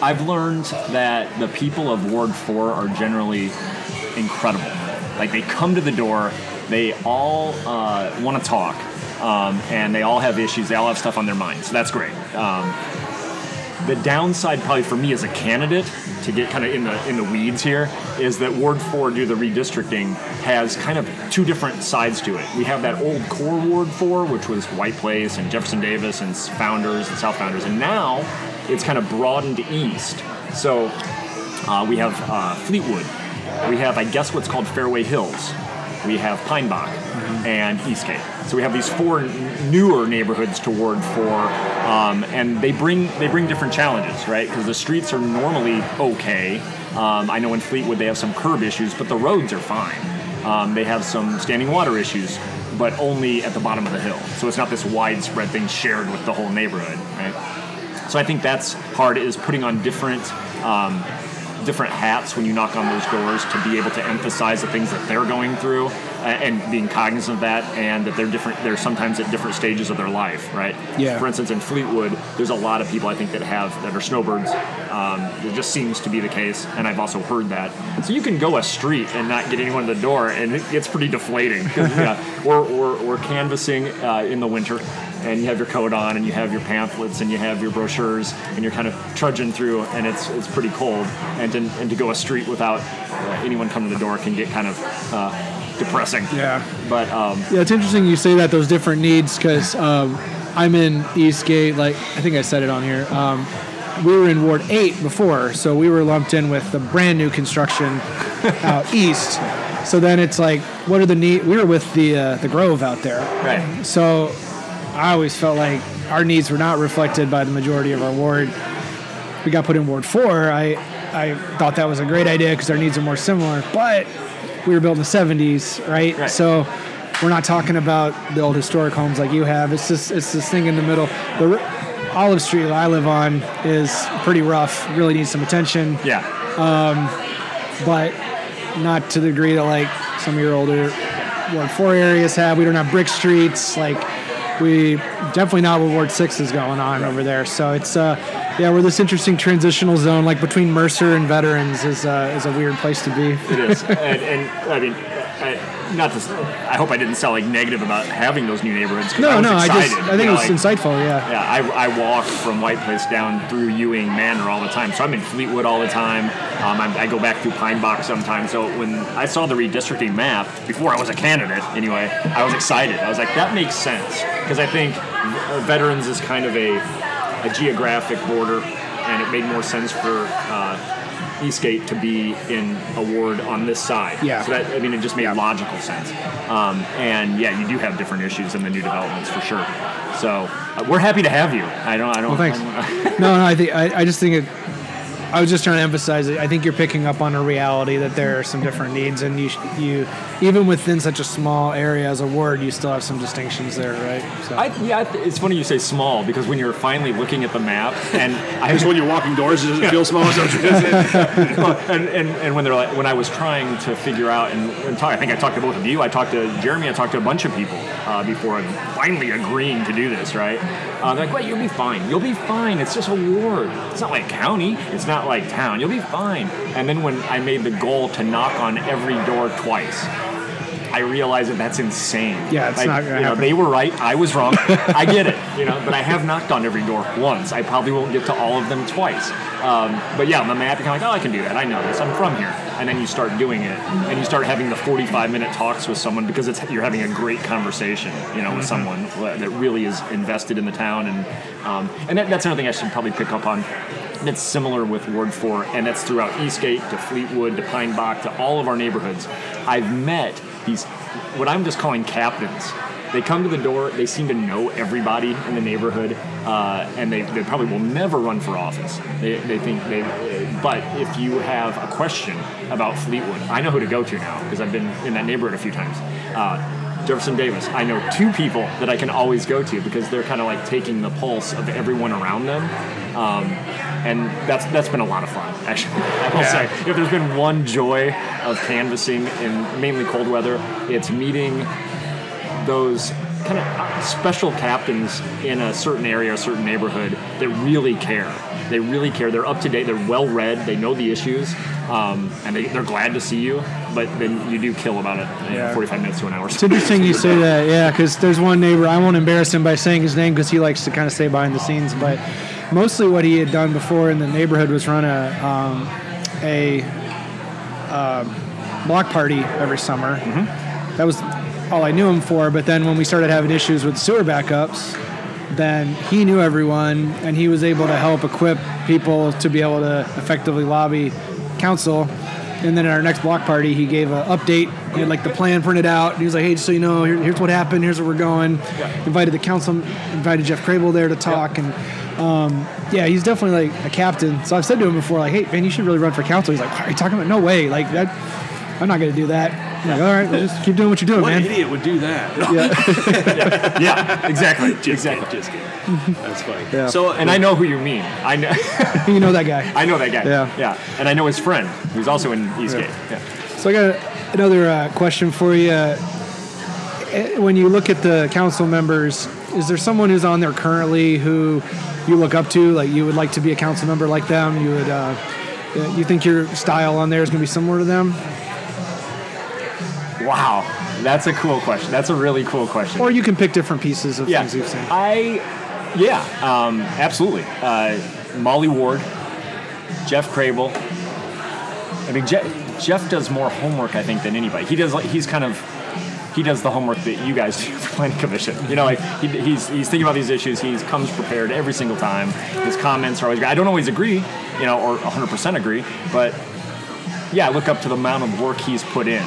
I've learned that the people of Ward 4 are generally incredible. Like, they come to the door, they all uh, want to talk, um, and they all have issues, they all have stuff on their mind, so that's great. Um, the downside, probably for me as a candidate, to get kind of in the in the weeds here, is that Ward 4, due to the redistricting, has kind of two different sides to it. We have that old core Ward 4, which was White Place and Jefferson Davis and Founders and South Founders, and now it's kind of broadened east. So uh, we have uh, Fleetwood. We have, I guess, what's called Fairway Hills. We have Pinebach and Eastgate. So we have these four n- newer neighborhoods to Ward Four, um, and they bring they bring different challenges, right? Because the streets are normally okay. Um, I know in Fleetwood they have some curb issues, but the roads are fine. Um, they have some standing water issues, but only at the bottom of the hill. So it's not this widespread thing shared with the whole neighborhood, right? So I think that's hard is putting on different um, different hats when you knock on those doors to be able to emphasize the things that they're going through and being cognizant of that and that they're different they're sometimes at different stages of their life right? Yeah. for instance in fleetwood there's a lot of people i think that have that are snowbirds. Um, it just seems to be the case and i've also heard that. So you can go a street and not get anyone at the door and it gets pretty deflating. yeah, we're, we're, we're canvassing uh, in the winter and you have your coat on and you have your pamphlets and you have your brochures and you're kind of trudging through and it's it's pretty cold. And to, and to go a street without uh, anyone coming to the door can get kind of uh, depressing Yeah. but um, Yeah, it's interesting you say that those different needs because um, I'm in Eastgate. Like I think I said it on here. Um, we were in Ward Eight before, so we were lumped in with the brand new construction out east. So then it's like, what are the need? We were with the uh, the Grove out there, right so I always felt like our needs were not reflected by the majority of our ward. We got put in Ward Four. I I thought that was a great idea because our needs are more similar, but we were built in the '70s, right? Right. So we're not talking about the old historic homes like you have. It's just it's this thing in the middle. The Olive Street that I live on is pretty rough. Really needs some attention yeah Um, but not to the degree that like some of your older Ward Four areas have. We don't have brick streets. Like we definitely not what Ward Six is going on over there. So it's uh yeah, we're this interesting transitional zone, like between Mercer and Veterans, is uh, is a weird place to be. It is, and, and I mean, I, not to, I hope I didn't sound like negative about having those new neighborhoods. 'cause I No, was no, I just I you think know, it's like- insightful. Yeah. yeah, I, I walk from White Place down through Ewing Manor all the time. So I'm in Fleetwood all the time. Um, I, I go back through Pine Box sometimes. So when I saw the redistricting map, before I was a candidate anyway, I was excited. I was like, that makes sense. Because I think uh, veterans is kind of a, a geographic border, and it made more sense for uh, Eastgate to be in a ward on this side. Yeah. So that, I mean, it just made logical sense. Um, and yeah, you do have different issues in the new developments for sure. So uh, we're happy to have you. I don't. I don't. Well, thanks. I don't- no, no, I think I, I just think it. I was just trying to emphasize it. I think you're picking up on a reality that there are some different needs, and you you even within such a small area as a ward, you still have some distinctions there, right? So I, yeah, it's funny you say small because when you're finally looking at the map, and I Just when you're walking doors, it does it feel small? Is that what you're saying? Well, and, and, and when they're like, when I was trying to figure out and, and talk, I think I talked to both of you. I talked to Jeremy. I talked to a bunch of people uh, before finally agreeing to do this. Right? Uh, they're like, "Well, you'll be fine. You'll be fine. It's just a ward. It's not like a county. It's not like town. You'll be fine." And then when I made the goal to knock on every door twice. I realized that that's insane. Yeah, it's Like, not gonna you know, happen. They were right. I was wrong. I get it. You know, but I have knocked on every door once. I probably won't get to all of them twice. Um, but yeah, the map, you're kind of like, oh, I can do that. I know this. I'm from here. And then you start doing it, and you start having the 45 minute talks with someone because it's you're having a great conversation, you know, with someone that really is invested in the town. And um, and that, that's another thing I should probably pick up on. That's similar with Ward 4, and that's throughout Eastgate to Fleetwood to Pine Bach to all of our neighborhoods. I've met these, what I'm just calling captains. They come to the door, they seem to know everybody in the neighborhood, uh, and they, they probably will never run for office. They, they think they, but if you have a question about Fleetwood, I know who to go to now because I've been in that neighborhood a few times. Uh, Jefferson Davis. I know two people that I can always go to because they're kind of like taking the pulse of everyone around them. Um, and that's that's been a lot of fun, actually. I will say, if there's been one joy of canvassing in mainly cold weather, it's meeting those kind of special captains in a certain area, a certain neighborhood that really care. They really care. They're up to date. They're well read. They know the issues, um, and they, they're glad to see you. But then you do kill about it, you know, Yeah. 45 minutes to an hour. It's interesting you say that, yeah, because there's one neighbor. I won't embarrass him by saying his name because he likes to kind of stay behind the scenes. But mostly, what he had done before in the neighborhood was run a um, a um, block party every summer. That was all I knew him for. But then when we started having issues with sewer backups, then he knew everyone, and he was able to help equip people to be able to effectively lobby council. And then at our next block party, he gave an update. He had like the plan printed out. And he was like, "Hey, just so you know, here, here's what happened. Here's where we're going." Invited the council, invited Jeff Crabill there to talk, and um, yeah, he's definitely like a captain. So I've said to him before, like, "Hey, man, you should really run for council." He's like, are you talking about? No way! Like that, I'm not going to do that." I'm like, all right, well, just keep doing what you're doing, What man. idiot would do that? yeah, exactly, Just exactly. kidding, just kidding. That's funny. Yeah. So, And I know who you mean. I know, you know that guy. I know that guy. Yeah. yeah. And I know his friend, who's also in Eastgate. Yeah. So I got another uh, question for you. Uh, When you look at the council members, is there someone who's on there currently who you look up to? Like you would like to be a council member like them? You would. Uh, uh, you think your style on there is going to be similar to them, Wow, that's a cool question. That's a really cool question. or you can pick different pieces of yeah, things you've seen? I, yeah, um, absolutely. Uh, Molly Ward, Jeff Crabill. I mean, Jeff, Jeff does more homework, I think, than anybody. He does. Like, he's kind of. He does the homework that you guys do for planning commission. You know, like he, he's he's thinking about these issues. He comes prepared every single time. His comments are always. great. I don't always agree, you know, or 100% agree, but yeah, I look up to the amount of work he's put in.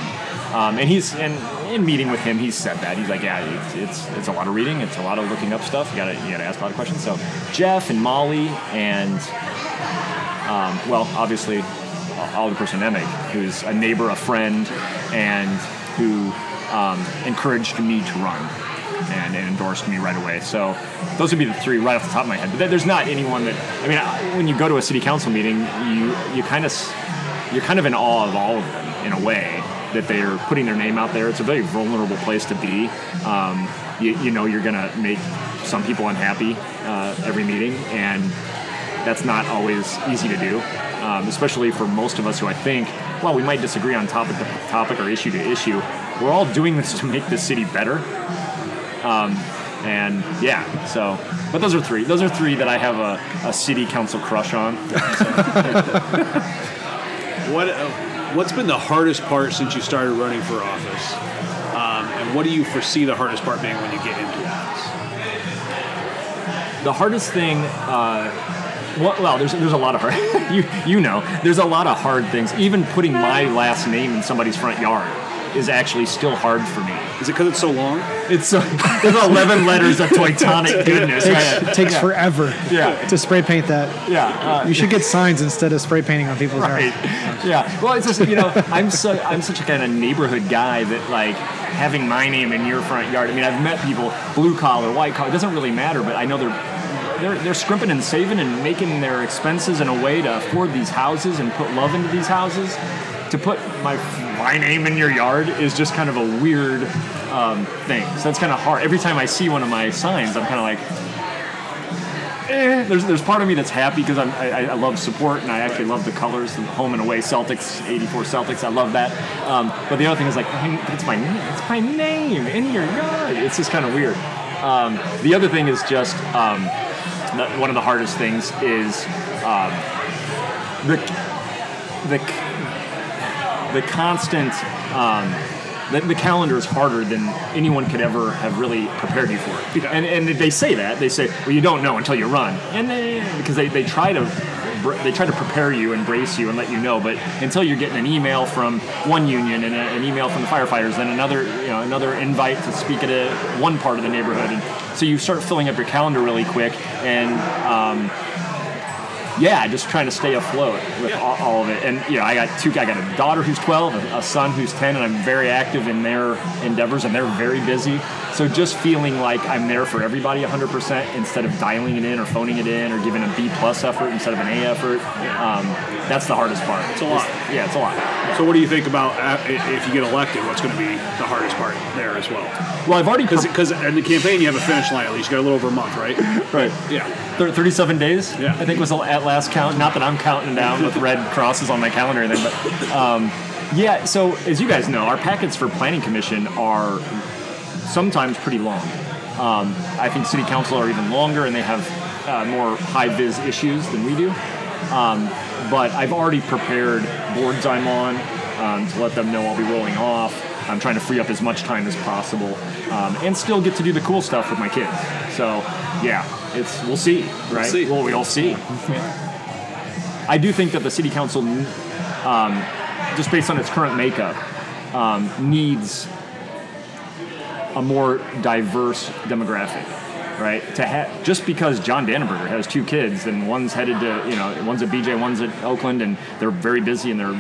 Um, and he's and in meeting with him, he's said that he's like, yeah, it's, it's it's a lot of reading, it's a lot of looking up stuff. You gotta you gotta ask a lot of questions. So Jeff and Molly and um, well, obviously Ollie Personemic, who's a neighbor, a friend, and who um, encouraged me to run and, and endorsed me right away. So those would be the three right off the top of my head. But there's not anyone that I mean, when you go to a city council meeting, you you kind of you're kind of in awe of all of them in a way that they're putting their name out there. It's a very vulnerable place to be. Um, you, you know you're gonna make some people unhappy uh, every meeting, and that's not always easy to do, um, especially for most of us who I think, well, we might disagree on topic to topic or issue to issue, we're all doing this to make the city better. Um, and yeah, so but those are three. Those are three that I have a, a city council crush on. What uh, what's been the hardest part since you started running for office? Um, and what do you foresee the hardest part being when you get into office? the hardest thing uh, well, well there's, there's a lot of hard you, you know there's a lot of hard things even putting my last name in somebody's front yard is actually still hard for me Is it because it's so long? it's uh, there's 11 letters of Teutonic goodness Takes, right? takes forever Yeah. to spray paint that. yeah uh, You should get signs instead of spray painting on people's Right. yards. Yeah. Well, it's just you know I'm so I'm such a kind of neighborhood guy that like having my name in your front yard. I mean, I've met people blue collar, white collar. It doesn't really matter, but I know they're. They're, they're scrimping and saving and making their expenses in a way to afford these houses and put love into these houses. To put my my name in your yard is just kind of a weird um, thing. So that's kind of hard. Every time I see one of my signs, I'm kind of like, eh. There's there's part of me that's happy because I, I love support and I actually love the colors, the home and away Celtics, '84 Celtics. I love that. Um, but the other thing is like it's my name. It's my name in your yard. It's just kind of weird. Um, the other thing is just um, one of the hardest things is um, the the the constant um, the, the calendar is harder than anyone could ever have really prepared you for. It. And, and they say that. They say, well, you don't know until you run, and they, because they, they try to they try to prepare you and brace you and let you know, but until you're getting an email from one union and a, an email from the firefighters, then another you know another invite to speak at a one part of the neighborhood, and so you start filling up your calendar really quick. And. Um, yeah, just trying to stay afloat with all, all of it. And you know, I got two. I got a daughter who's 12, a, a son who's 10, and I'm very active in their endeavors, and they're very busy. So just feeling like I'm there for everybody 100% instead of dialing it in or phoning it in or giving a B plus effort instead of an A effort. Um, that's the hardest part. It's a lot. yeah, it's a lot. So what do you think about uh, if you get elected? What's going to be the hardest part there as well? Well, I've already Because in the campaign you have a finish line at least. You got a little over a month, right? right. Yeah. Thir- 37 days, Yeah. I think was the at last count. Not that I'm counting down with red crosses on my calendar or anything, but um, yeah. So as you guys know, our packets for planning commission are sometimes pretty long. Um, I think city council are even longer, and they have uh, more high vis issues than we do. Um, but I've already prepared boards I'm on um, to let them know I'll be rolling off. I'm trying to free up as much time as possible, um, and still get to do the cool stuff with my kids. So, yeah, it's we'll see, right? see. Well, we'll see. I do think that the city council, um, just based on its current makeup, um, needs a more diverse demographic, right? To ha- just because John Dannenberger has two kids and one's headed to, you know, one's at BJ, one's at Oakland, and they're very busy and they're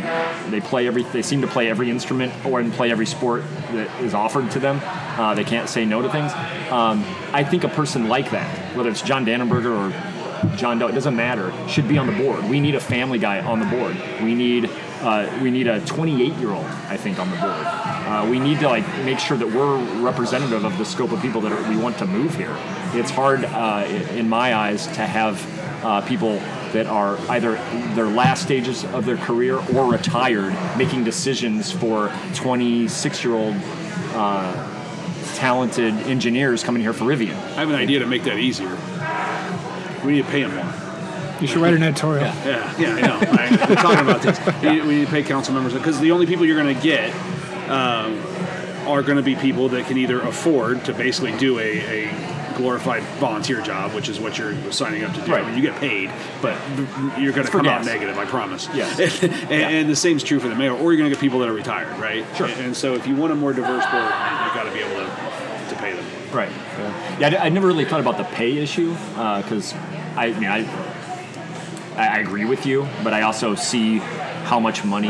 they play every they seem to play every instrument or and play every sport that is offered to them. Uh, they can't say no to things. Um, I think a person like that, whether it's John Dannenberger or John Doe, it doesn't matter, should be on the board. We need a family guy on the board. We need uh, we need a 28 year old, I think, on the board. Uh, we need to like make sure that we're representative of the scope of people that are, we want to move here. It's hard, uh, in my eyes, to have uh, people that are either their last stages of their career or retired making decisions for 26 year old uh, talented engineers coming here for Rivian. I have an idea to make that easier. We need to pay them more. You should write an editorial. Yeah, yeah, I know. I, we're talking about this. We need, we need to pay council members because the only people you're going to get um, are going to be people that can either afford to basically do a, a glorified volunteer job, which is what you're signing up to do. Right. I mean, you get paid, but you're going to come out negative. I promise. Yes. and, and the is true for the mayor, or you're going to get people that are retired, right? Sure. And, and so, if you want a more diverse board, you've got to be able to, to pay them. Right. Yeah, I, I never really thought about the pay issue because I, I mean, I, I agree with you, but I also see how much money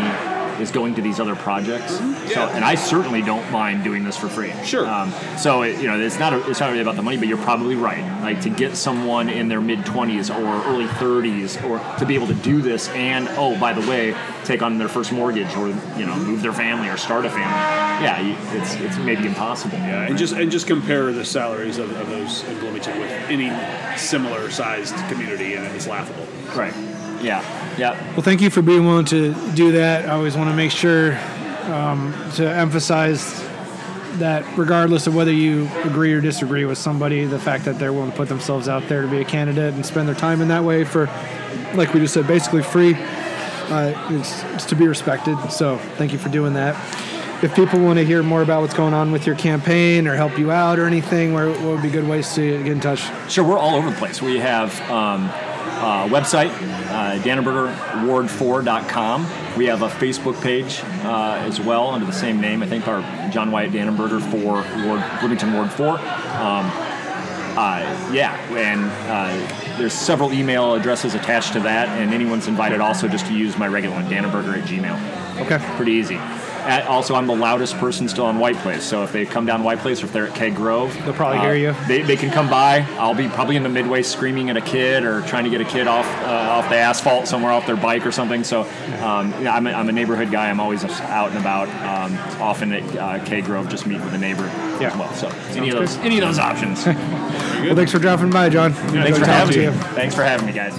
is going to these other projects. So, Yeah. and I certainly don't mind doing this for free. Sure. Um, so it, you know, it's not a, it's not really about the money, but you're probably right. Like to get someone in their mid 20s or early 30s, or to be able to do this, and oh, by the way, take on their first mortgage, or you know, move their family or start a family. Yeah, you, it's it's maybe impossible. Yeah, and just and just compare the salaries of, of those in Bloomington with any similar sized community, and it's laughable. Right. Yeah. Yeah. Well, thank you for being willing to do that. I always want to make sure um, to emphasize that regardless of whether you agree or disagree with somebody, the fact that they're willing to put themselves out there to be a candidate and spend their time in that way for, like we just said, basically free, uh, it's, it's to be respected. So thank you for doing that. If people want to hear more about what's going on with your campaign or help you out or anything, where what would be good ways to get in touch? Sure, we're all over the place. We have um, a website, uh, DannenbergerWard4.com. We have a Facebook page uh, as well under the same name. I think our John Wyatt Dannenberger for Ward, Bloomington Ward 4. Um, uh, yeah, and uh, there's several email addresses attached to that, and anyone's invited also just to use my regular one, Dannenberger at Gmail. Okay. Pretty easy. At, also, I'm the loudest person still on White Place, so if they come down White Place or if they're at Keg Grove, They'll probably hear you. They, they can come by. I'll be probably in the midway screaming at a kid or trying to get a kid off uh, off the asphalt somewhere off their bike or something. So um, yeah, I'm, a, I'm a neighborhood guy. I'm always out and about. Um, often at uh, Keg Grove, just meet with a neighbor Yeah. as well. So any of those any of those options. Well, thanks for dropping by, John. Thanks for having me. Thanks for having me, guys.